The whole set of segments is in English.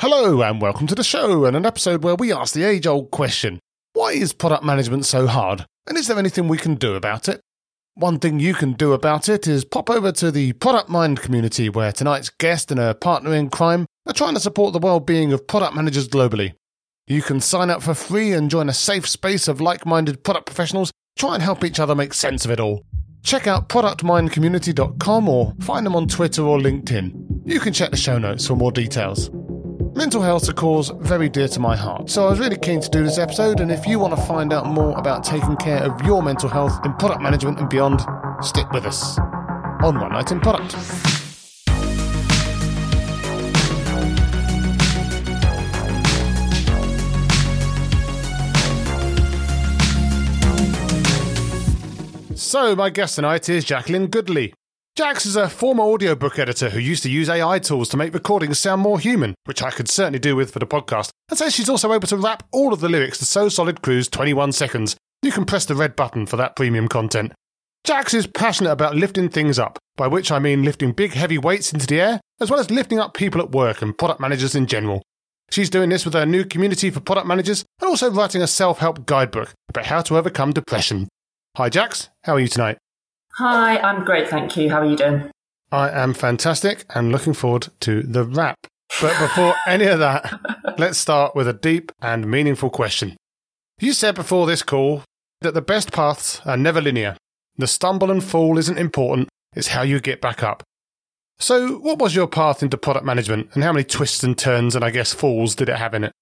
Hello, and welcome to the show and an episode where we ask the age old question Why is product management so hard? And is there anything we can do about it? One thing you can do about it is pop over to the Product Mind community, where tonight's guest and her partner in crime are trying to support the well being of product managers globally. You can sign up for free and join a safe space of like minded product professionals, try and help each other make sense of it all. Check out productmindcommunity.com or find them on Twitter or LinkedIn. You can check the show notes for more details. Mental health's a cause very dear to my heart, so I was really keen to do this episode. And if you want to find out more about taking care of your mental health in product management and beyond, stick with us on One Night in Product. So, my guest tonight is Jacquelyn Guderley. Jacs is a former audiobook editor who used to use AI tools to make recordings sound more human, which I could certainly do with for the podcast, and says she's also able to rap all of the lyrics to So Solid Crew's 21 Seconds. You can press the red button for that premium content. Jacs is passionate about lifting things up, by which I mean lifting big heavy weights into the air, as well as lifting up people at work and product managers in general. She's doing this with her new community for product managers and also writing a self help guidebook about how to overcome depression. Hi, Jacs. How are you tonight? Hi, I'm great, thank you. How are you doing? I am fantastic and looking forward to the rap. But before any of that, let's start with a deep and meaningful question. You said before this call that the best paths are never linear. The stumble and fall isn't important, it's how you get back up. So, what was your path into product management and how many twists and turns and I guess falls did it have in it?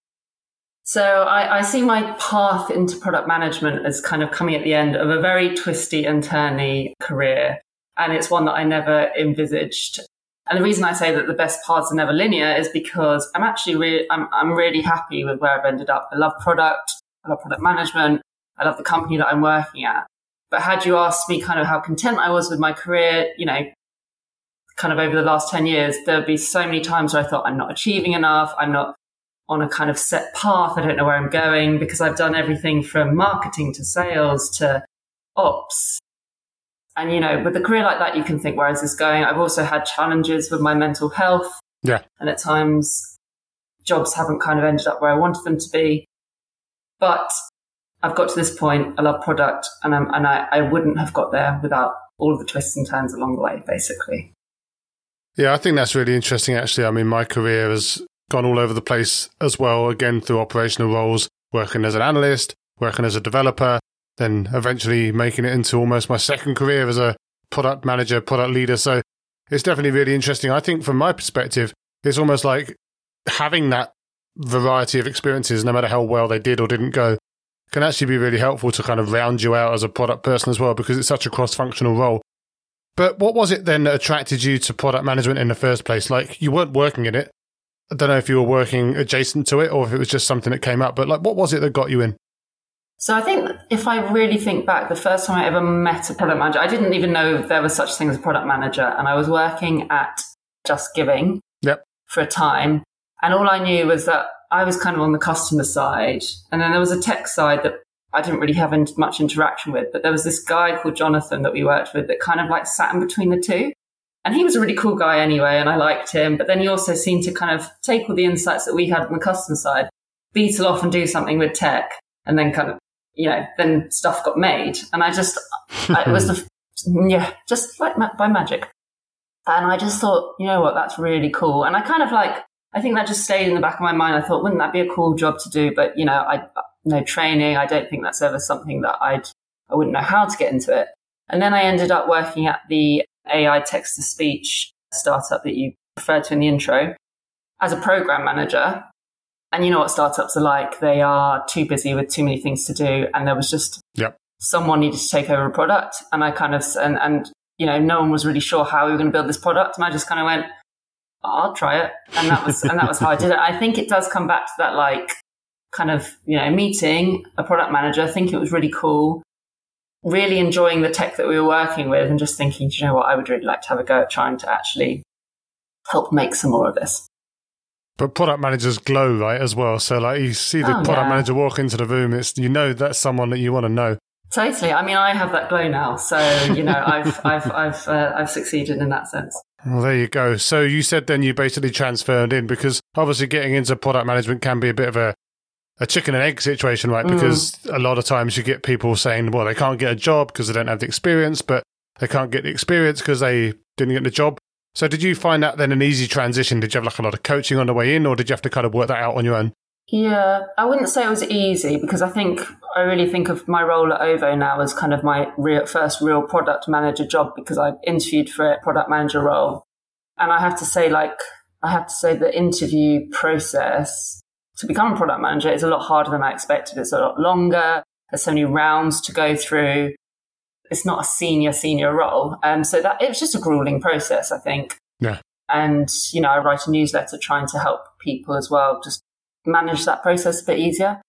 So I, I, see my path into product management as kind of coming at the end of a very twisty and turny career. And it's one that I never envisaged. And the reason I say that the best paths are never linear is because I'm actually really, I'm, I'm really happy with where I've ended up. I love product. I love product management. I love the company that I'm working at. But had you asked me kind of how content I was with my career, you know, kind of over the last 10 years, there'd be so many times where I thought I'm not achieving enough. I'm not on a kind of set path. I don't know where I'm going because I've done everything from marketing to sales to ops. And, you know, with a career like that, you can think, where is this going? I've also had challenges with my mental health. Yeah. And at times, jobs haven't kind of ended up where I wanted them to be. But I've got to this point. I love product and, I'm, and I, I wouldn't have got there without all of the twists and turns along the way, basically. Yeah, I think that's really interesting, actually. I mean, my career has gone all over the place as well, again, through operational roles, working as an analyst, working as a developer, then eventually making it into almost my second career as a product manager, product leader. So it's definitely really interesting. I think from my perspective, it's almost like having that variety of experiences, no matter how well they did or didn't go, can actually be really helpful to kind of round you out as a product person as well, because it's such a cross functional role. But what was it then that attracted you to product management in the first place? Like you weren't working in it, I don't know if you were working adjacent to it or if it was just something that came up, but like, what was it that got you in? So I think if I really think back, the first time I ever met a product manager, I didn't even know there was such thing as a product manager, and I was working at JustGiving yep. for a time, and all I knew was that I was kind of on the customer side, and then there was a tech side that I didn't really have much interaction with, but there was this guy called Jonathan that we worked with that kind of like sat in between the two. And he was a really cool guy anyway, and I liked him. But then he also seemed to kind of take all the insights that we had on the customer side, beetle off and do something with tech, and then kind of, you know, then stuff got made. And I just, it was the, yeah, just like ma- by magic. And I just thought, you know what, that's really cool. And I kind of like, I think that just stayed in the back of my mind. I thought, wouldn't that be a cool job to do? But, you know, I, no training. I don't think that's ever something that I'd, I wouldn't know how to get into it. And then I ended up working at the AI text to speech startup that you referred to in the intro as a program manager. And you know what startups are like. They are too busy with too many things to do. And there was just yep. someone needed to take over a product. And I kind of, and, and, you know, no one was really sure how we were going to build this product. And I just kind of went, I'll try it. And that was, and that was how I did it. I think it does come back to that, like, kind of, you know, meeting a product manager. I think it was really cool really enjoying the tech that we were working with and just thinking, you know what, I would really like to have a go at trying to actually help make some more of this. But product managers glow, right, as well. So like you see the oh, product yeah. manager walk into the room, it's you know that's someone that you want to know. Totally. I mean, I have that glow now, so you know, I've I've I've uh, I've succeeded in that sense. Well, there you go. So you said then you basically transferred in because obviously getting into product management can be a bit of a a chicken and egg situation, right? Because mm. a lot of times you get people saying, well, they can't get a job because they don't have the experience, but they can't get the experience because they didn't get the job. So did you find that then an easy transition? Did you have like a lot of coaching on the way in, or did you have to kind of work that out on your own? Yeah, I wouldn't say it was easy because I think I really think of my role at OVO now as kind of my real, first real product manager job because I interviewed for a product manager role. And I have to say, like, I have to say the interview process to become a product manager is a lot harder than I expected. It's a lot longer. There's so many rounds to go through. It's not a senior, senior role. Um, so that it was just a grueling process, I think. Yeah. And, you know, I write a newsletter trying to help people as well, just manage that process a bit easier.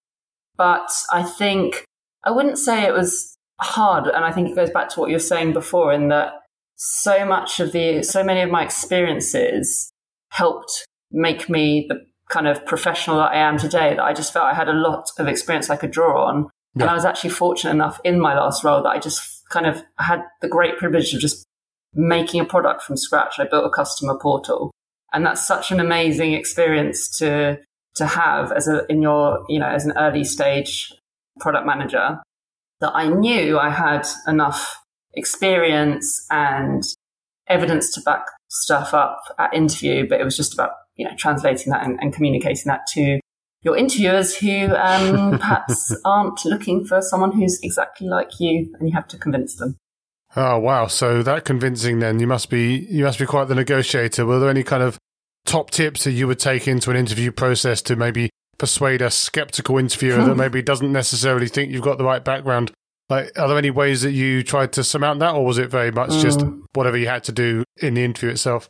But I think I wouldn't say it was hard. And I think it goes back to what you were saying before in that so much of the, so many of my experiences helped make me the kind of professional that I am today that I just felt I had a lot of experience I could draw on. Yeah. And I was actually fortunate enough in my last role that I just kind of had the great privilege of just making a product from scratch. I built a customer portal. And that's such an amazing experience to to have as a in your you know as an early stage product manager that I knew I had enough experience and evidence to back stuff up at interview, but it was just about you know translating that and, and communicating that to your interviewers who um, perhaps aren't looking for someone who's exactly like you, and you have to convince them. Oh wow! So that convincing, then you must be you must be quite the negotiator. Were there any kind of top tips that you would take into an interview process to maybe persuade a skeptical interviewer that maybe doesn't necessarily think you've got the right background? Like, are there any ways that you tried to surmount that, or was it very much mm. just whatever you had to do in the interview itself?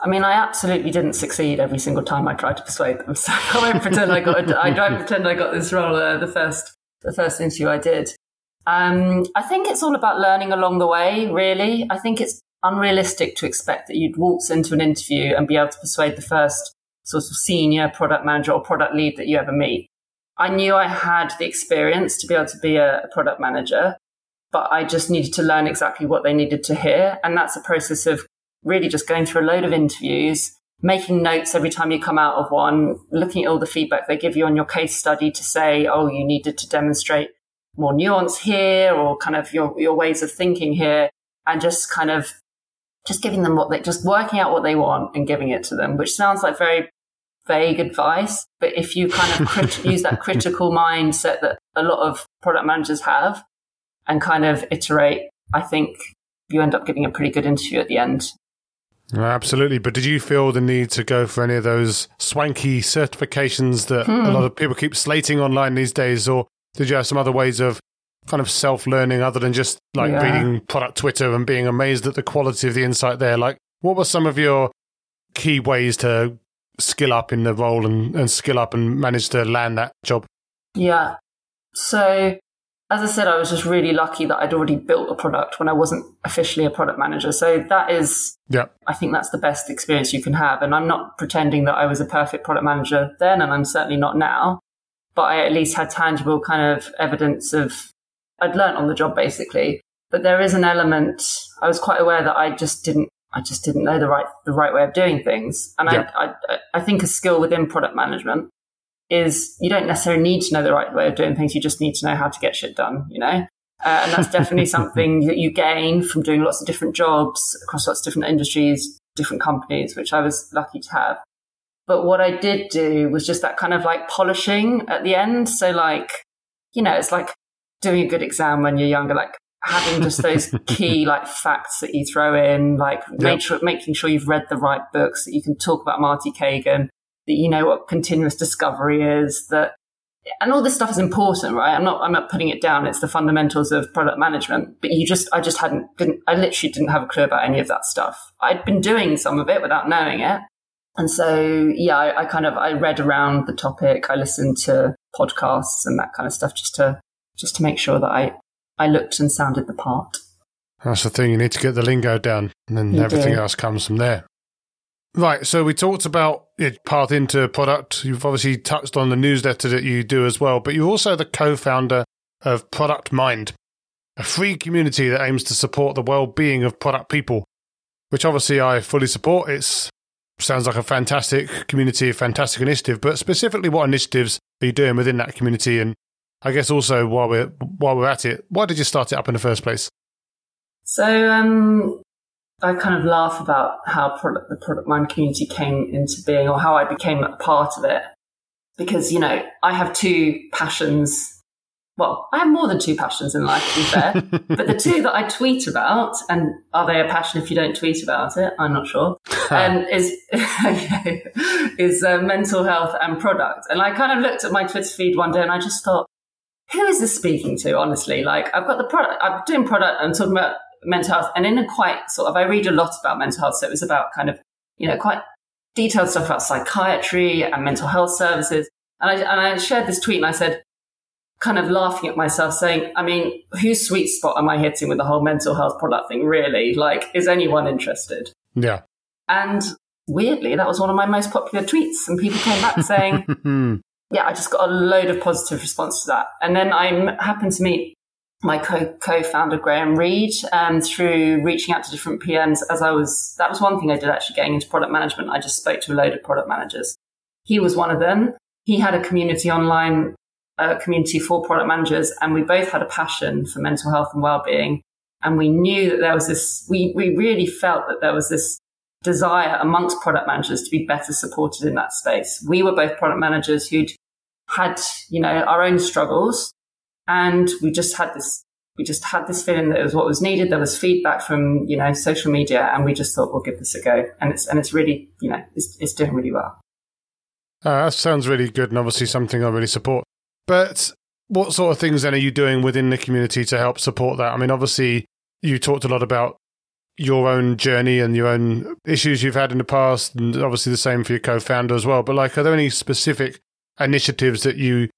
I mean, I absolutely didn't succeed every single time I tried to persuade them. So I won't pretend I got. A, I don't pretend I got this role uh, the first the first interview I did. Um, I think it's all about learning along the way. Really, I think it's unrealistic to expect that you'd waltz into an interview and be able to persuade the first sort of senior product manager or product lead that you ever meet. I knew I had the experience to be able to be a, product manager, but I just needed to learn exactly what they needed to hear. And that's a process of really just going through a load of interviews, making notes every time you come out of one, looking at all the feedback they give you on your case study to say, oh, you needed to demonstrate more nuance here or kind of your, your ways of thinking here and just kind of just giving them what they, just working out what they want and giving it to them, which sounds like very vague advice. But if you kind of crit- use that critical mindset that a lot of product managers have and kind of iterate, I think you end up getting a pretty good interview at the end. Absolutely. But did you feel the need to go for any of those swanky certifications that hmm. a lot of people keep slating online these days? Or did you have some other ways of kind of self learning other than just like yeah. reading product Twitter and being amazed at the quality of the insight there? Like, what were some of your key ways to skill up in the role and, and skill up and manage to land that job? Yeah. So, as I said, I was just really lucky that I'd already built a product when I wasn't officially a product manager. So that is, yeah, I think that's the best experience you can have. And I'm not pretending that I was a perfect product manager then, and I'm certainly not now. But I at least had tangible kind of evidence of I'd learned on the job basically. But there is an element, I was quite aware that I just didn't, I just didn't know the right, the right way of doing things. And yeah. I, I, I think a skill within product management is you don't necessarily need to know the right way of doing things. You just need to know how to get shit done, you know? Uh, and that's definitely something that you gain from doing lots of different jobs across lots of different industries, different companies, which I was lucky to have. But what I did do was just that kind of like polishing at the end. So like, you know, it's like doing a good exam when you're younger, like having just those key like facts that you throw in, like yep. make sure, making sure you've read the right books, that you can talk about Marty Cagan, that you know what continuous discovery is, that and all this stuff is important, right? I'm not I'm not putting it down. It's the fundamentals of product management. But you just I just hadn't didn't I literally didn't have a clue about any of that stuff. I'd been doing some of it without knowing it. And so yeah, I, I kind of I read around the topic, I listened to podcasts and that kind of stuff just to just to make sure that I, I looked and sounded the part. That's the thing. You need to get the lingo down, and then you everything do. else comes from there. Right. So we talked about your path into product. You've obviously touched on the newsletter that you do as well, but you're also the co-founder of Product Mind, a free community that aims to support the well-being of product people. which obviously I fully support. It sounds like a fantastic community, a fantastic initiative. But specifically, what initiatives are you doing within that community? And I guess also while we're while we're at it, why did you start it up in the first place? So um, I kind of laugh about how product, the product mind community came into being, or how I became a part of it, because you know I have two passions well, I have more than two passions in life, to be fair. but the two that I tweet about, and are they a passion if you don't tweet about it? I'm not sure. um, is is uh, mental health and product. And I kind of looked at my Twitter feed one day, and I just thought, who is this speaking to? Honestly, like I've got the product. I'm doing product. I'm talking about mental health, and in a quite sort of, I read a lot about mental health, so it was about kind of, you know, quite detailed stuff about psychiatry and mental health services. And I, and I shared this tweet, and I said kind of laughing at myself saying, I mean, whose sweet spot am I hitting with the whole mental health product thing, really? Like, is anyone interested? Yeah. And weirdly, that was one of my most popular tweets. And people came back saying, hmm. yeah, I just got a load of positive response to that. And then I happened to meet my co founder, Graham Reed, um, through reaching out to different PMs as I was, that was one thing I did actually getting into product management. I just spoke to a load of product managers. He was one of them. He had a community online a community for product managers, and we both had a passion for mental health and well-being. And we knew that there was this. We we really felt that there was this desire amongst product managers to be better supported in that space. We were both product managers who'd had you know our own struggles, and we just had this. We just had this feeling that it was what was needed. There was feedback from you know social media, and we just thought we'll give this a go. And it's and it's really you know it's, it's doing really well. Uh, that sounds really good, and obviously something I really support. But what sort of things then are you doing within the community to help support that? I mean, obviously, you talked a lot about your own journey and your own issues you've had in the past, and obviously the same for your co founder as well. But, like, are there any specific initiatives that you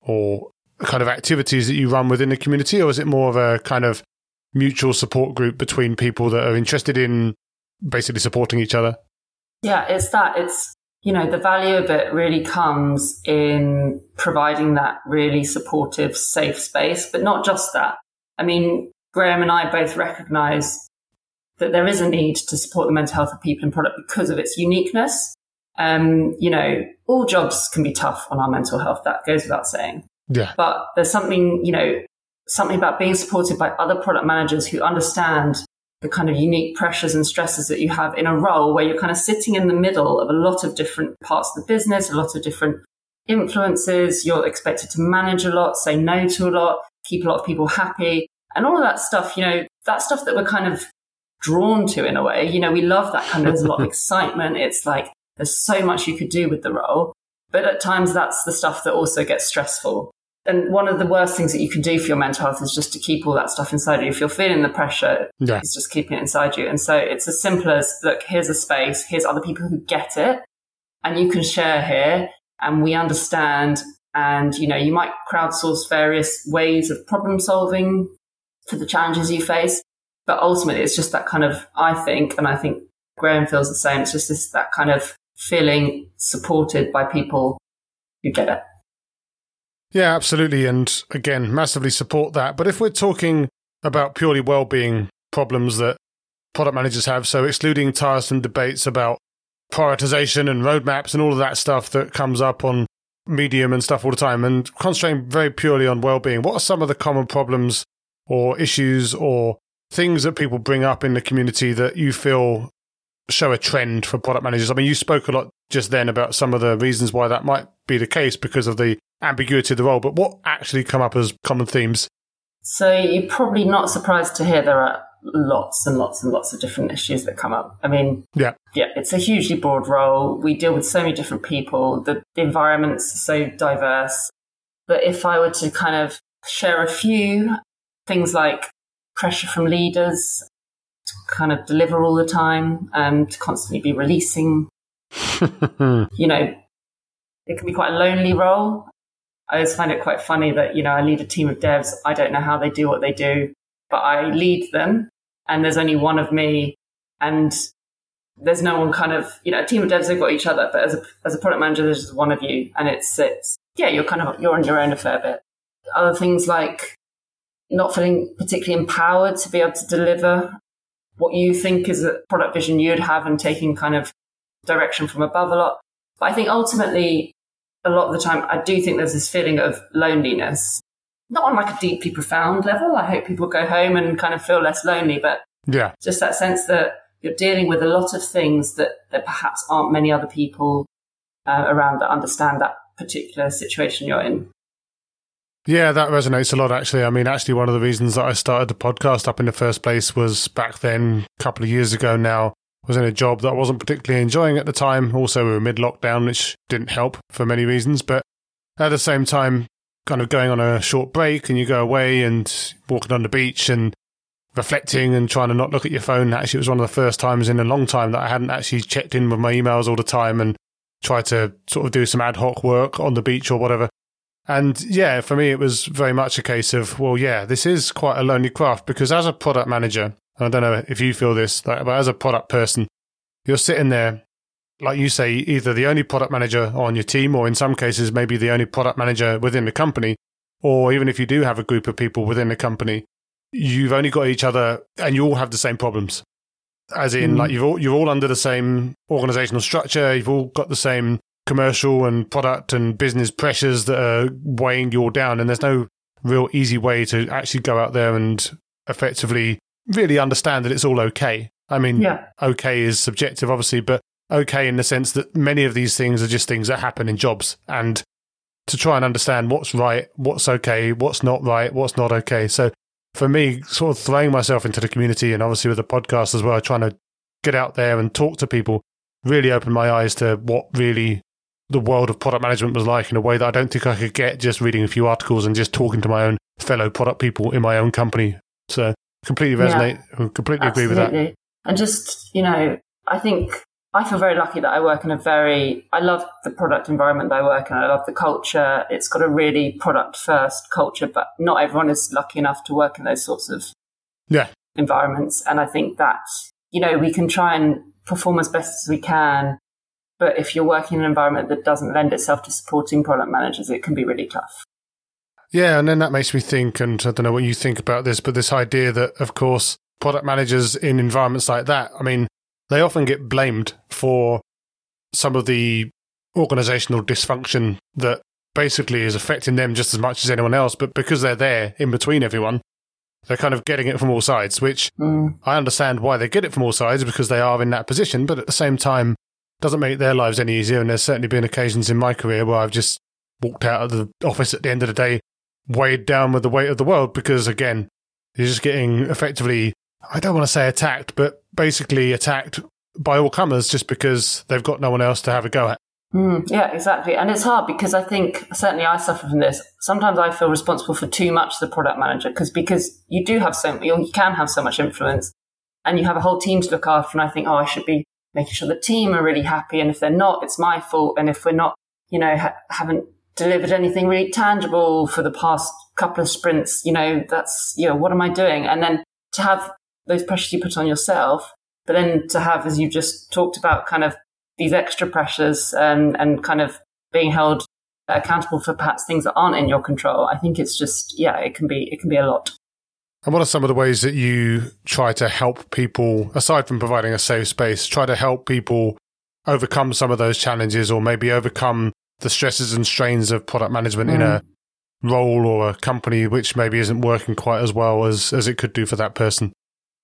or kind of activities that you run within the community, or is it more of a kind of mutual support group between people that are interested in basically supporting each other? Yeah, it's that. It's you know, the value of it really comes in providing that really supportive, safe space, but not just that. I mean, Graham and I both recognize that there is a need to support the mental health of people in product because of its uniqueness. Um, you know, all jobs can be tough on our mental health. That goes without saying. Yeah. But there's something, you know, something about being supported by other product managers who understand the kind of unique pressures and stresses that you have in a role where you're kind of sitting in the middle of a lot of different parts of the business, a lot of different influences. You're expected to manage a lot, say no to a lot, keep a lot of people happy, and all of that stuff. You know, that stuff that we're kind of drawn to in a way. You know, we love that kind of, there's a lot of excitement. It's like there's so much you could do with the role. But at times that's the stuff that also gets stressful and one of the worst things that you can do for your mental health is just to keep all that stuff inside you. If you're feeling the pressure, yeah. it's just keeping it inside you. And so it's as simple as look, here's a space, here's other people who get it, and you can share here, and we understand. And you know, you might crowdsource various ways of problem solving for the challenges you face, but ultimately, it's just that kind of I think, and I think Graham feels the same. It's just this that kind of feeling supported by people who get it. Yeah, absolutely. And again, massively support that. But if we're talking about purely well-being problems that product managers have, so excluding tiresome debates about prioritization and roadmaps and all of that stuff that comes up on Medium and stuff all the time, and concentrating very purely on well-being, what are some of the common problems or issues or things that people bring up in the community that you feel show a trend for product managers? I mean, you spoke a lot just then about some of the reasons why that might be the case because of the ambiguity of the role, but what actually come up as common themes? So you're probably not surprised to hear there are lots and lots and lots of different issues that come up. I mean, yeah, yeah, it's a hugely broad role. We deal with so many different people. The, the environment's so diverse. But if I were to kind of share a few things like pressure from leaders to kind of deliver all the time, um, to constantly be releasing, you know, it can be quite a lonely role. I always find it quite funny that, you know, I lead a team of devs. I don't know how they do what they do, but I lead them and there's only one of me and there's no one kind of, you know, a team of devs have got each other, but as a, as a product manager, there's just one of you and it's, it's, yeah, you're kind of, you're on your own a fair bit. Other things like not feeling particularly empowered to be able to deliver what you think is a product vision you'd have and taking kind of direction from above a lot. But I think ultimately, a lot of the time, I do think there's this feeling of loneliness, not on like a deeply profound level. I hope people go home and kind of feel less lonely, but yeah, just that sense that you're dealing with a lot of things that, that perhaps aren't many other people uh, around that understand that particular situation you're in. Yeah, that resonates a lot, actually. I mean, actually, one of the reasons that I started the podcast up in the first place was back then, a couple of years ago now, was in a job that I wasn't particularly enjoying at the time. Also, we were mid lockdown, which didn't help for many reasons. But at the same time, kind of going on a short break and you go away and walking on the beach and reflecting and trying to not look at your phone. Actually, it was one of the first times in a long time that I hadn't actually checked in with my emails all the time and tried to sort of do some ad hoc work on the beach or whatever. And yeah, for me, it was very much a case of, well, yeah, this is quite a lonely craft because as a product manager, I don't know if you feel this, but as a product person, you're sitting there, like you say, either the only product manager on your team, or in some cases, maybe the only product manager within the company, or even if you do have a group of people within the company, you've only got each other and you all have the same problems. As in, mm. like you've all, you're all under the same organizational structure, you've all got the same commercial and product and business pressures that are weighing you all down. And there's no real easy way to actually go out there and effectively really understand that it's all okay. I mean, yeah. okay is subjective, obviously, but okay in the sense that many of these things are just things that happen in jobs. And to try and understand what's right, what's okay, what's not right, what's not okay. So for me, sort of throwing myself into the community and obviously with the podcast as well, trying to get out there and talk to people really opened my eyes to what really the world of product management was like in a way that I don't think I could get just reading a few articles and just talking to my own fellow product people in my own company. So completely resonate. Yeah, completely absolutely. agree with that. And just, you know, I think I feel very lucky that I work in a very, I love the product environment that I work in. I love the culture. It's got a really product first culture, but not everyone is lucky enough to work in those sorts of yeah. environments. And I think that, you know, we can try and perform as best as we can but if you're working in an environment that doesn't lend itself to supporting product managers, it can be really tough. Yeah, and then that makes me think, and I don't know what you think about this, but this idea that, of course, product managers in environments like that, I mean, they often get blamed for some of the organizational dysfunction that basically is affecting them just as much as anyone else. But because they're there in between everyone, they're kind of getting it from all sides, which mm. I understand why they get it from all sides because they are in that position. But at the same time, doesn't make their lives any easier. And there's certainly been occasions in my career where I've just walked out of the office at the end of the day, weighed down with the weight of the world because, again, you're just getting effectively, I don't want to say attacked, but basically attacked by all comers just because they've got no one else to have a go at. Mm, yeah, exactly. And it's hard because I think certainly I suffer from this. Sometimes I feel responsible for too much the product manager because because you do have so you can have so much influence and you have a whole team to look after. And I think, oh, I should be making sure the team are really happy. And if they're not, it's my fault. And if we're not, you know, ha- haven't delivered anything really tangible for the past couple of sprints, you know, that's, you know, what am I doing? And then to have those pressures you put on yourself, but then to have, as you've just talked about, kind of these extra pressures and, and kind of being held accountable for perhaps things that aren't in your control. I think it's just, yeah, it can be, it can be a lot. And what are some of the ways that you try to help people, aside from providing a safe space, try to help people overcome some of those challenges or maybe overcome the stresses and strains of product management mm. in a mm. role or a company which maybe isn't working quite as well as, as it could do for that person?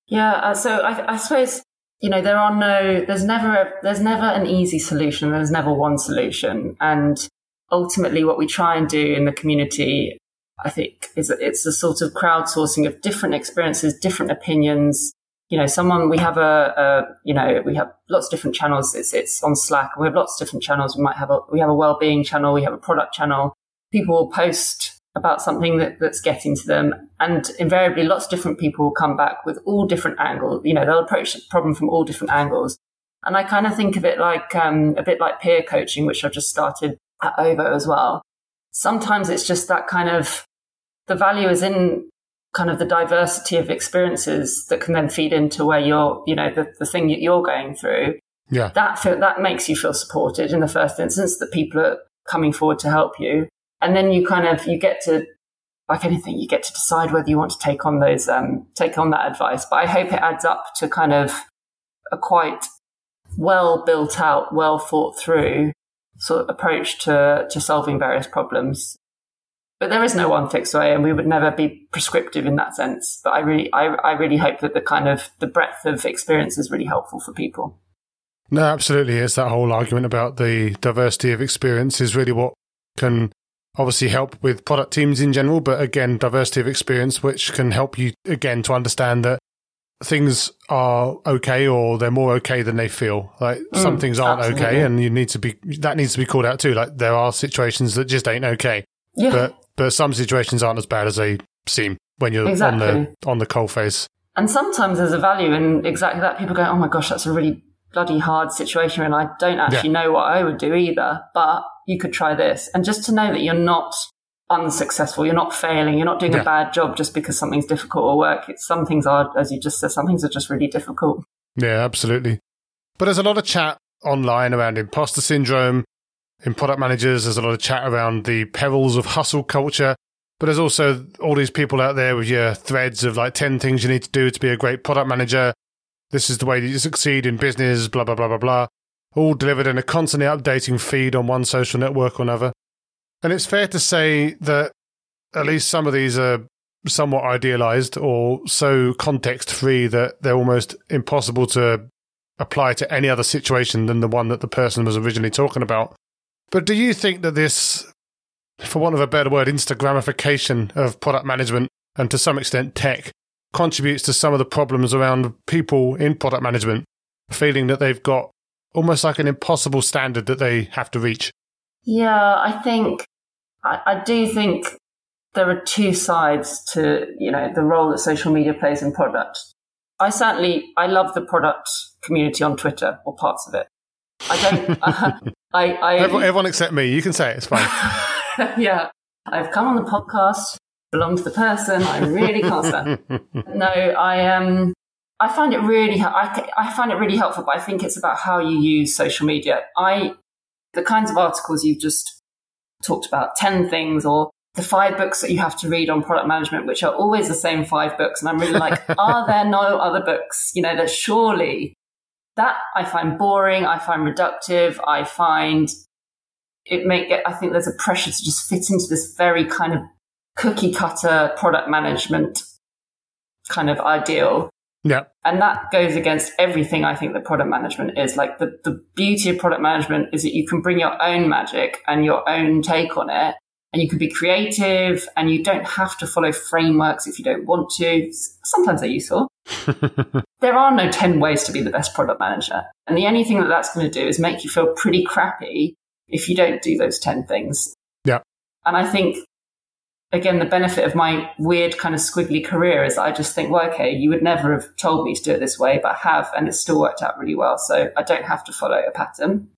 Yeah, uh, so I, I suppose you know there are no there's never a, there's never an easy solution there's never one solution and ultimately what we try and do in the community I think is it's a sort of crowdsourcing of different experiences, different opinions. You know, someone we have a, a, you know we have lots of different channels. It's it's on Slack. We have lots of different channels. We might have a we have a well-being channel. We have a product channel. People will post about something that, that's getting to them, and invariably, lots of different people will come back with all different angles. You know, they'll approach the problem from all different angles. And I kind of think of it like um, a bit like peer coaching, which I've just started at OVO as well sometimes it's just that kind of the value is in kind of the diversity of experiences that can then feed into where you're, you know, the, the thing that you're going through. Yeah. That feel, that makes you feel supported in the first instance that people are coming forward to help you. And then you kind of, you get to like anything, you get to decide whether you want to take on those, um, take on that advice. But I hope it adds up to kind of a quite well built out, well thought through sort of approach to, to solving various problems. But there is no one fixed way, and we would never be prescriptive in that sense. But I really, I, I really hope that the kind of the breadth of experience is really helpful for people. No, absolutely. It's that whole argument about the diversity of experience is really what can obviously help with product teams in general, but again, diversity of experience, which can help you again to understand that things are okay or they're more okay than they feel. Like mm, some things aren't absolutely. okay and you need to be, that needs to be called out too. Like there are situations that just ain't okay. Yeah. But, but some situations aren't as bad as they seem when you're exactly. on the, on the coal face. And sometimes there's a value in exactly that. People go, Oh my gosh, that's a really bloody hard situation. And I don't actually yeah. know what I would do either, but you could try this. And just to know that you're not unsuccessful, you're not failing, you're not doing yeah. a bad job just because something's difficult or work. It's, some things are, as you just said, some things are just really difficult. Yeah, absolutely. But there's a lot of chat online around imposter syndrome. In product managers, there's a lot of chat around the perils of hustle culture. But there's also all these people out there with your threads of like 10 things you need to do to be a great product manager. This is the way that you succeed in business, blah, blah, blah, blah, blah all delivered in a constantly updating feed on one social network or another. And it's fair to say that at least some of these are somewhat idealized or so context free that they're almost impossible to apply to any other situation than the one that the person was originally talking about. But do you think that this, for want of a better word, Instagramification of product management and to some extent tech contributes to some of the problems around people in product management feeling that they've got almost like an impossible standard that they have to reach. Yeah, I think, I, I do think there are two sides to, you know, the role that social media plays in product. I certainly, I love the product community on Twitter or parts of it. I don't, uh, I, I, everyone, everyone except me. You can say it. It's fine. yeah. I've come on the podcast, belong to the person. I really can't stand. no, I um, I find it really, I, I find it really helpful, but I think it's about how you use social media. I, the kinds of articles you've just talked about, 10 things or the five books that you have to read on product management, which are always the same five books. And I'm really like, are there no other books? You know, that surely that I find boring. I find reductive. I find it make get, I think there's a pressure to just fit into this very kind of cookie cutter product management kind of ideal. Yeah. And that goes against everything I think that product management is. Like the, the beauty of product management is that you can bring your own magic and your own take on it. And you can be creative and you don't have to follow frameworks if you don't want to. Sometimes they're useful. there are no 10 ways to be the best product manager. And the only thing that that's going to do is make you feel pretty crappy if you don't do those 10 things. Yeah. And I think again, the benefit of my weird kind of squiggly career is I just think, well, okay, you would never have told me to do it this way, but I have, and it's still worked out really well. So I don't have to follow a pattern.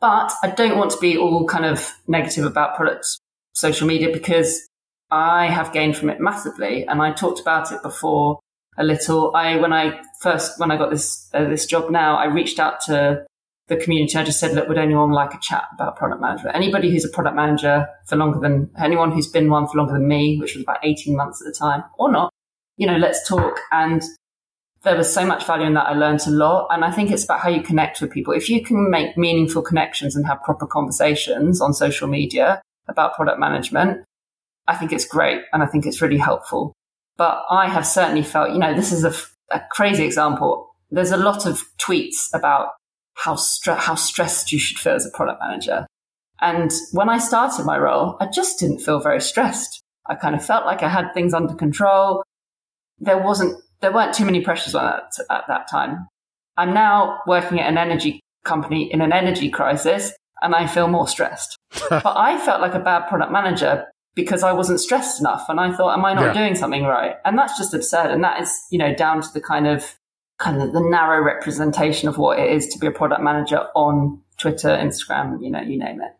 But I don't want to be all kind of negative about product social media because I have gained from it massively. And I talked about it before a little. I, when I first, when I got this, uh, this job now, I reached out to the community, I just said, look, would anyone like a chat about product management? Anybody who's a product manager for longer than anyone who's been one for longer than me, which was about 18 months at the time or not, you know, let's talk. And there was so much value in that. I learned a lot. And I think it's about how you connect with people. If you can make meaningful connections and have proper conversations on social media about product management, I think it's great. And I think it's really helpful. But I have certainly felt, you know, this is a, a crazy example. There's a lot of tweets about how, stre- how stressed you should feel as a product manager. And when I started my role, I just didn't feel very stressed. I kind of felt like I had things under control. There wasn't, there weren't too many pressures on that at that time. I'm now working at an energy company in an energy crisis and I feel more stressed. but I felt like a bad product manager because I wasn't stressed enough. And I thought, am I not yeah. doing something right? And that's just absurd. And that is, you know, down to the kind of kind of the narrow representation of what it is to be a product manager on Twitter, Instagram, you know, you name it.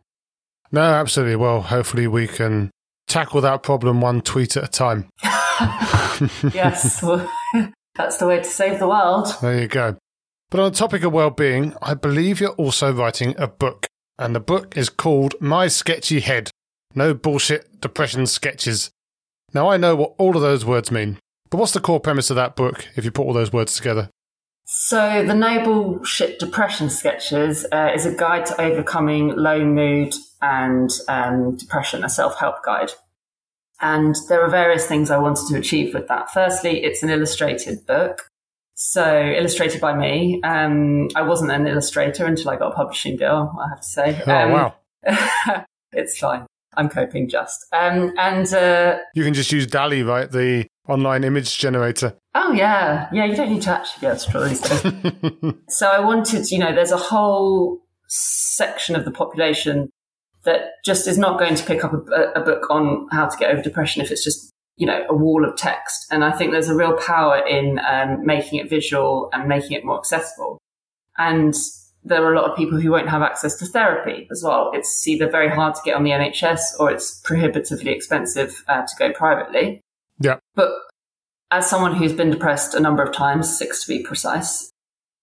No, absolutely. Well, hopefully we can tackle that problem one tweet at a time. yes, well, that's the way to save the world. There you go. But on the topic of well-being, I believe you're also writing a book, and the book is called My Sketchy Head: No Bullshit Depression Sketches. Now, I know what all of those words mean, but what's the core premise of that book if you put all those words together? So, the No Bullshit Depression Sketches uh, is a guide to overcoming low mood and um, depression, a self help guide. And there are various things I wanted to achieve with that. Firstly, it's an illustrated book. So, illustrated by me. Um, I wasn't an illustrator until I got a publishing deal, I have to say. Oh, um, wow. it's fine. I'm coping just. Um, and uh, You can just use DALL-E, right? The online image generator. oh yeah, yeah, you don't need to actually be able to draw these days. so I wanted, you know, there's a whole section of the population that just is not going to pick up a, a book on how to get over depression if it's just, you know, a wall of text. And I think there's a real power in um, making it visual and making it more accessible. And there are a lot of people who won't have access to therapy as well. It's either very hard to get on the NHS or it's prohibitively expensive uh, to go privately. Yeah. But as someone who's been depressed a number of times, six to be precise,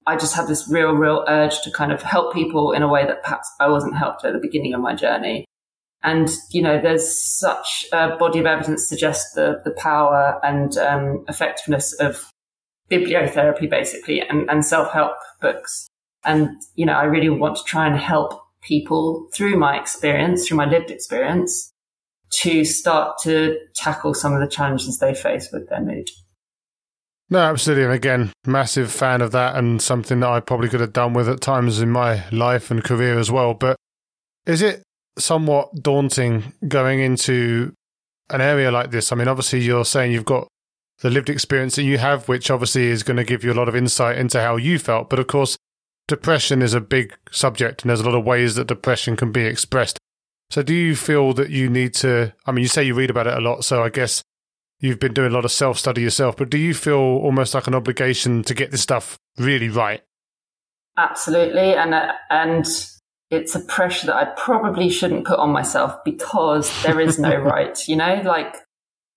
I just had this real, real urge to kind of help people in a way that perhaps I wasn't helped at the beginning of my journey. And, you know, there's such a body of evidence suggests the, the power and um, effectiveness of bibliotherapy, basically, and, and self help books. And, you know, I really want to try and help people through my experience, through my lived experience, to start to tackle some of the challenges they face with their mood. No, absolutely. And again, massive fan of that and something that I probably could have done with at times in my life and career as well. But is it somewhat daunting going into an area like this? I mean, obviously, you're saying you've got the lived experience that you have, which obviously is going to give you a lot of insight into how you felt. But of course, depression is a big subject and there's a lot of ways that depression can be expressed. So, do you feel that you need to? I mean, you say you read about it a lot, so I guess you've been doing a lot of self study yourself, but do you feel almost like an obligation to get this stuff really right? Absolutely, and uh, and it's a pressure that I probably shouldn't put on myself because there is no right. You know, like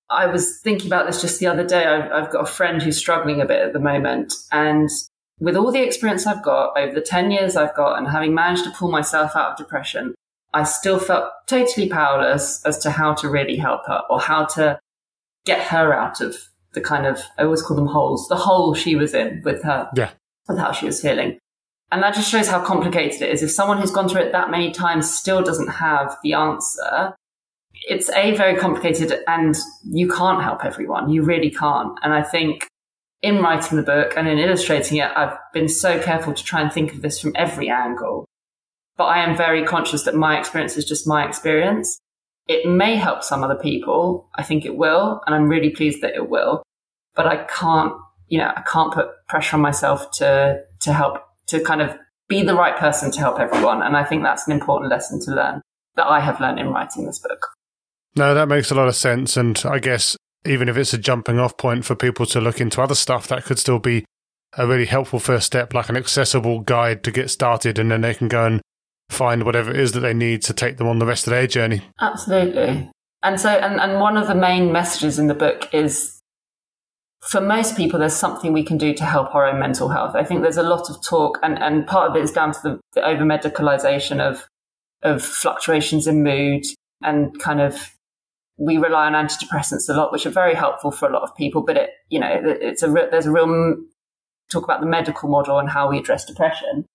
I was thinking about this just the other day. I've, I've got a friend who's struggling a bit at the moment, and with all the experience I've got over the ten years I've got, and having managed to pull myself out of depression, I still felt totally powerless as to how to really help her or how to get her out of the kind of I always call them holes, the hole she was in with her, Yeah. with how she was feeling. And that just shows how complicated it is. If someone who's gone through it that many times still doesn't have the answer, it's a very complicated and you can't help everyone. You really can't. And I think in writing the book and in illustrating it, I've been so careful to try and think of this from every angle. But I am very conscious that my experience is just my experience. It may help some other people. I think it will. And I'm really pleased that it will. But I can't, you know, I can't put pressure on myself to, to help, to kind of be the right person to help everyone. And I think that's an important lesson to learn that I have learned in writing this book. No, that makes a lot of sense. And I guess even if it's a jumping off point for people to look into other stuff, that could still be a really helpful first step, like an accessible guide to get started. And then they can go and find whatever it is that they need to take them on the rest of their journey. Absolutely. And so, and, and one of the main messages in the book is for most people, there's something we can do to help our own mental health. I think there's a lot of talk, and, and part of it is down to the, the over medicalization of, of fluctuations in mood and kind of we rely on antidepressants a lot, which are very helpful for a lot of people. But it, you know, it's a there's a real talk about the medical model and how we address depression,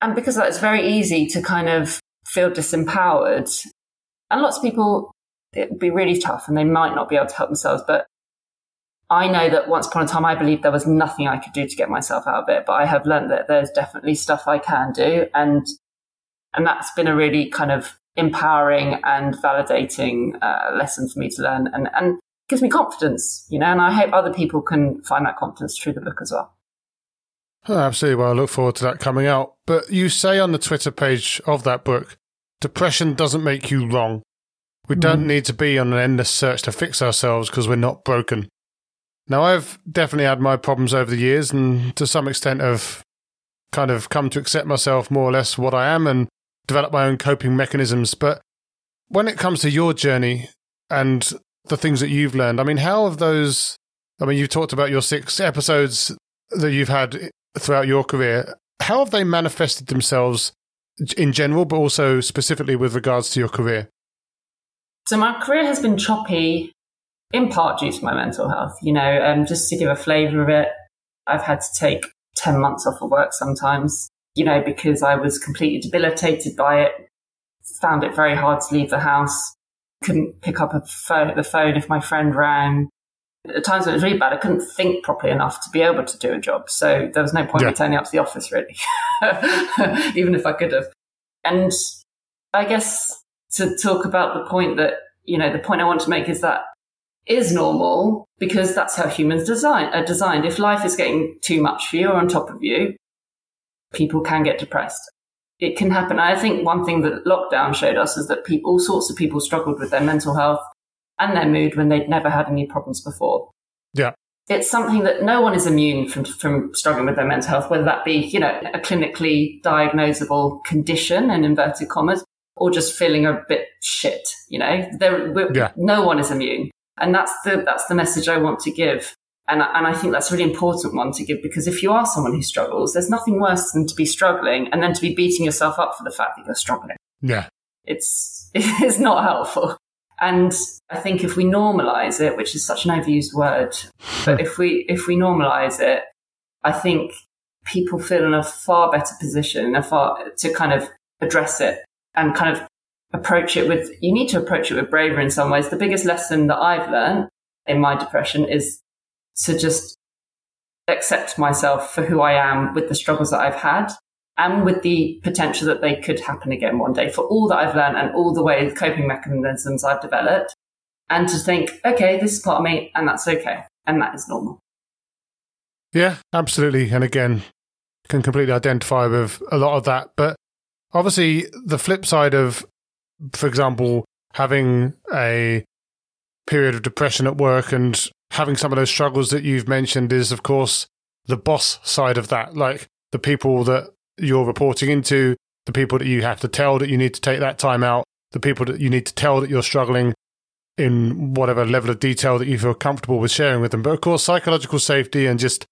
and because that, it's very easy to kind of feel disempowered, and lots of people it would be really tough, and they might not be able to help themselves. But I know that once upon a time, I believed there was nothing I could do to get myself out of it, but I have learned that there's definitely stuff I can do, and and that's been a really kind of empowering and validating uh, lesson for me to learn and, and gives me confidence, you know, and I hope other people can find that confidence through the book as well. Oh, absolutely. Well, I look forward to that coming out. But you say on the Twitter page of that book, depression doesn't make you wrong. We don't need to be on an endless search to fix ourselves because we're not broken. Now, I've definitely had my problems over the years and to some extent have kind of come to accept myself more or less what I am and develop my own coping mechanisms. But when it comes to your journey and the things that you've learned, I mean, how have those? I mean, you've talked about your six episodes that you've had throughout your career. How have they manifested themselves in general, but also specifically with regards to your career? So my career has been choppy in part due to my mental health. You know, um, just to give a flavour of it, I've had to take 10 months off of work sometimes, you know, because I was completely debilitated by it, found it very hard to leave the house, couldn't pick up a phone, the phone if my friend rang. At times when it was really bad, I couldn't think properly enough to be able to do a job. So there was no point yeah. in turning up to the office, really, even if I could have. And I guess to talk about the point that, you know, the point I want to make is that is normal because that's how humans design are designed. If life is getting too much for you or on top of you, people can get depressed. It can happen. I think one thing that lockdown showed us is that people, all sorts of people struggled with their mental health and their mood when they'd never had any problems before. Yeah. It's something that no one is immune from, from struggling with their mental health, whether that be, you know, a clinically diagnosable condition in inverted commas, or just feeling a bit shit. You know, there, yeah. no one is immune. And that's the, that's the message I want to give. And, and I think that's a really important one to give because if you are someone who struggles, there's nothing worse than to be struggling and then to be beating yourself up for the fact that you're struggling. Yeah. It's, it's not helpful. And I think if we normalize it, which is such an overused word, but if we, if we normalize it, I think people feel in a far better position, a far to kind of address it and kind of approach it with, you need to approach it with bravery in some ways. The biggest lesson that I've learned in my depression is to just accept myself for who I am with the struggles that I've had and with the potential that they could happen again one day for all that I've learned and all the way coping mechanisms I've developed. And to think, okay, this is part of me and that's okay. And that is normal. Yeah, absolutely. And again, can completely identify with a lot of that. But obviously, the flip side of for example, having a period of depression at work and having some of those struggles that you've mentioned is, of course, the boss side of that. Like the people that you're reporting into, the people that you have to tell that you need to take that time out, the people that you need to tell that you're struggling in whatever level of detail that you feel comfortable with sharing with them. But of course, psychological safety and just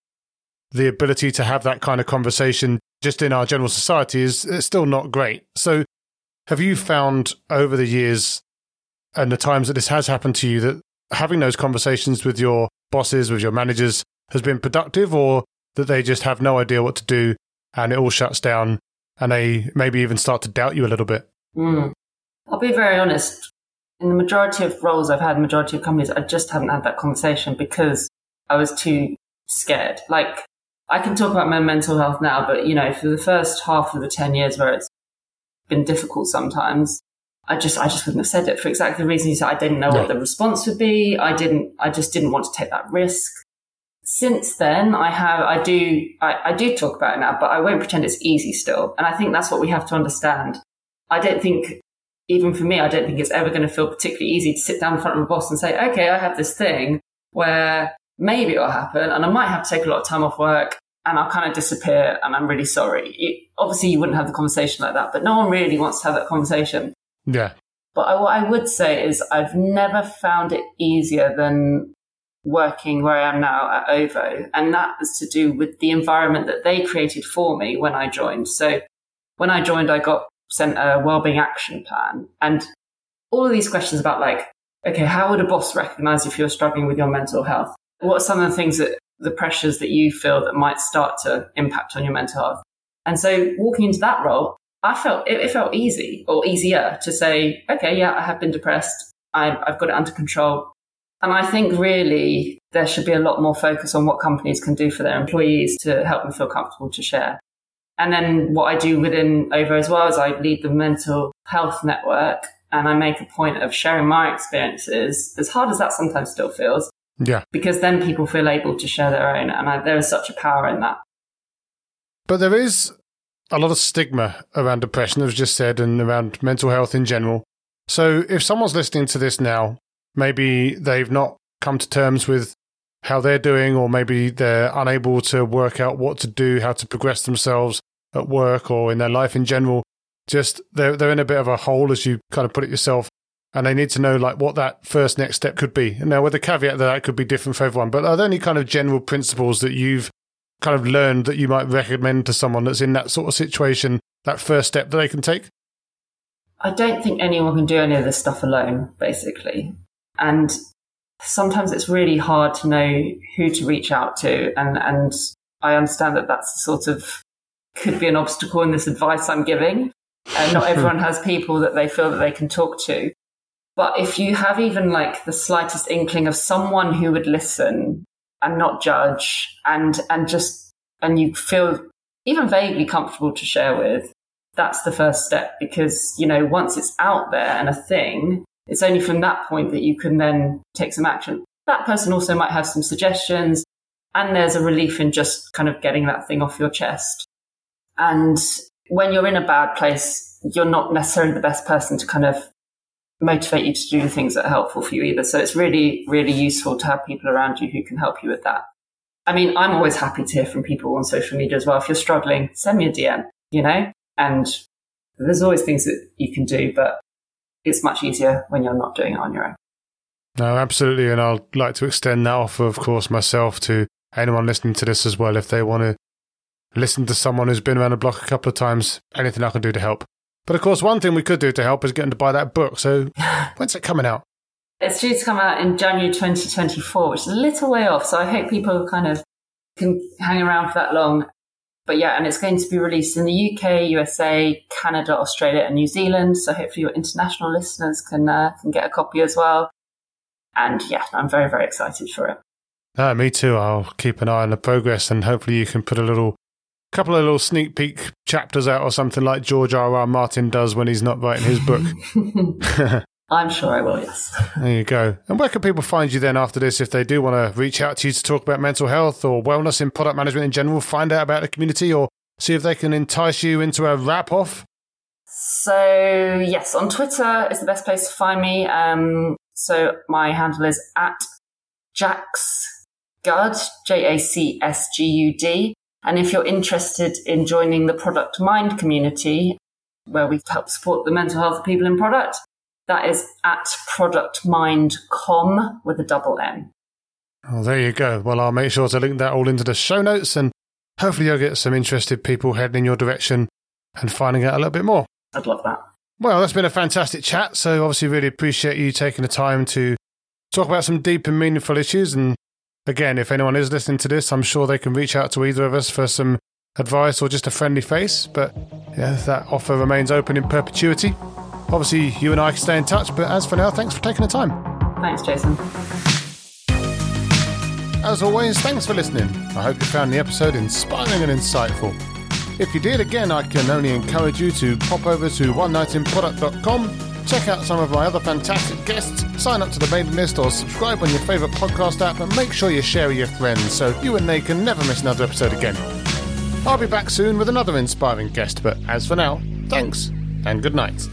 the ability to have that kind of conversation just in our general society is still not great. So have you found over the years and the times that this has happened to you that having those conversations with your bosses, with your managers, has been productive, or that they just have no idea what to do and it all shuts down and they maybe even start to doubt you a little bit? Mm. I'll be very honest. In the majority of roles I've had, majority of companies, I just haven't had that conversation because I was too scared. Like, I can talk about my mental health now, but you know, for the first half of the 10 years where it's been difficult sometimes. I just, I just wouldn't have said it for exactly the reason you said. I didn't know no. what the response would be. I didn't, I just didn't want to take that risk. Since then, I have, I do, I, I do talk about it now, but I won't pretend it's easy still. And I think that's what we have to understand. I don't think, even for me, I don't think it's ever going to feel particularly easy to sit down in front of a boss and say, okay, I have this thing where maybe it'll happen and I might have to take a lot of time off work and I'll kind of disappear and I'm really sorry. It, obviously, you wouldn't have the conversation like that, but no one really wants to have that conversation. Yeah. But I, what I would say is I've never found it easier than working where I am now at OVO. And that to do with the environment that they created for me when I joined. So when I joined, I got sent a wellbeing action plan and all of these questions about like, okay, how would a boss recognize if you're struggling with your mental health? What are some of the things that the pressures that you feel that might start to impact on your mental health. And so walking into that role, I felt it, it felt easy or easier to say, okay, yeah, I have been depressed. I've, I've got it under control. And I think really there should be a lot more focus on what companies can do for their employees to help them feel comfortable to share. And then what I do within OVO as well is I lead the mental health network and I make a point of sharing my experiences, as hard as that sometimes still feels, yeah. Because then people feel able to share their own. And I, there is such a power in that. But there is a lot of stigma around depression, as just said, and around mental health in general. So if someone's listening to this now, maybe they've not come to terms with how they're doing, or maybe they're unable to work out what to do, how to progress themselves at work or in their life in general. Just they're they're in a bit of a hole, as you kind of put it yourself and they need to know like what that first next step could be. Now, with the caveat that that could be different for everyone, but are there any kind of general principles that you've kind of learned that you might recommend to someone that's in that sort of situation, that first step that they can take? I don't think anyone can do any of this stuff alone, basically. And sometimes it's really hard to know who to reach out to. And, and I understand that that's sort of could be an obstacle in this advice I'm giving. And not everyone has people that they feel that they can talk to. But if you have even like the slightest inkling of someone who would listen and not judge and, and just, and you feel even vaguely comfortable to share with, that's the first step because, you know, once it's out there and a thing, it's only from that point that you can then take some action. That person also might have some suggestions and there's a relief in just kind of getting that thing off your chest. And when you're in a bad place, you're not necessarily the best person to kind of motivate you to do the things that are helpful for you either. So it's really, really useful to have people around you who can help you with that. I mean, I'm always happy to hear from people on social media as well. If you're struggling, send me a DM, you know, and there's always things that you can do, but it's much easier when you're not doing it on your own. No, absolutely. And I'd like to extend that offer, of course, myself to anyone listening to this as well. If they want to listen to someone who's been around the block a couple of times, anything I can do to help. But of course, one thing we could do to help is get them to buy that book. So when's it coming out? It's due to come out in January 2024, which is a little way off. So I hope people kind of can hang around for that long. But yeah, and it's going to be released in the UK, USA, Canada, Australia, and New Zealand. So hopefully your international listeners can uh, can get a copy as well. And yeah, I'm very very excited for it. No, me too. I'll keep an eye on the progress, and hopefully you can put a little couple of little sneak peek chapters out or something like George R. R. Martin does when he's not writing his book. I'm sure I will, yes. There you go. And where can people find you then after this if they do want to reach out to you to talk about mental health or wellness in product management in general, find out about the community or see if they can entice you into a rap off? So, yes, on Twitter is the best place to find me. Um, so, my handle is at Jacsgud, J A C S G U D. And if you're interested in joining the Product Mind community, where we help support the mental health of people in product, that is at productmind.com with a double M. Oh, there you go. Well, I'll make sure to link that all into the show notes and hopefully you'll get some interested people heading in your direction and finding out a little bit more. I'd love that. Well, that's been a fantastic chat. So, obviously, really appreciate you taking the time to talk about some deep and meaningful issues and Again, if anyone is listening to this, I'm sure they can reach out to either of us for some advice or just a friendly face. But yeah, that offer remains open in perpetuity. Obviously, you and I can stay in touch, but as for now, thanks for taking the time. Thanks, Jason. As always, thanks for listening. I hope you found the episode inspiring and insightful. If you did, again, I can only encourage you to pop over to one oneknightinproduct.com Check out some of my other fantastic guests, sign up to the mailing list, or subscribe on your favourite podcast app, and make sure you share with your friends so you and they can never miss another episode again. I'll be back soon with another inspiring guest, but as for now, thanks and good night.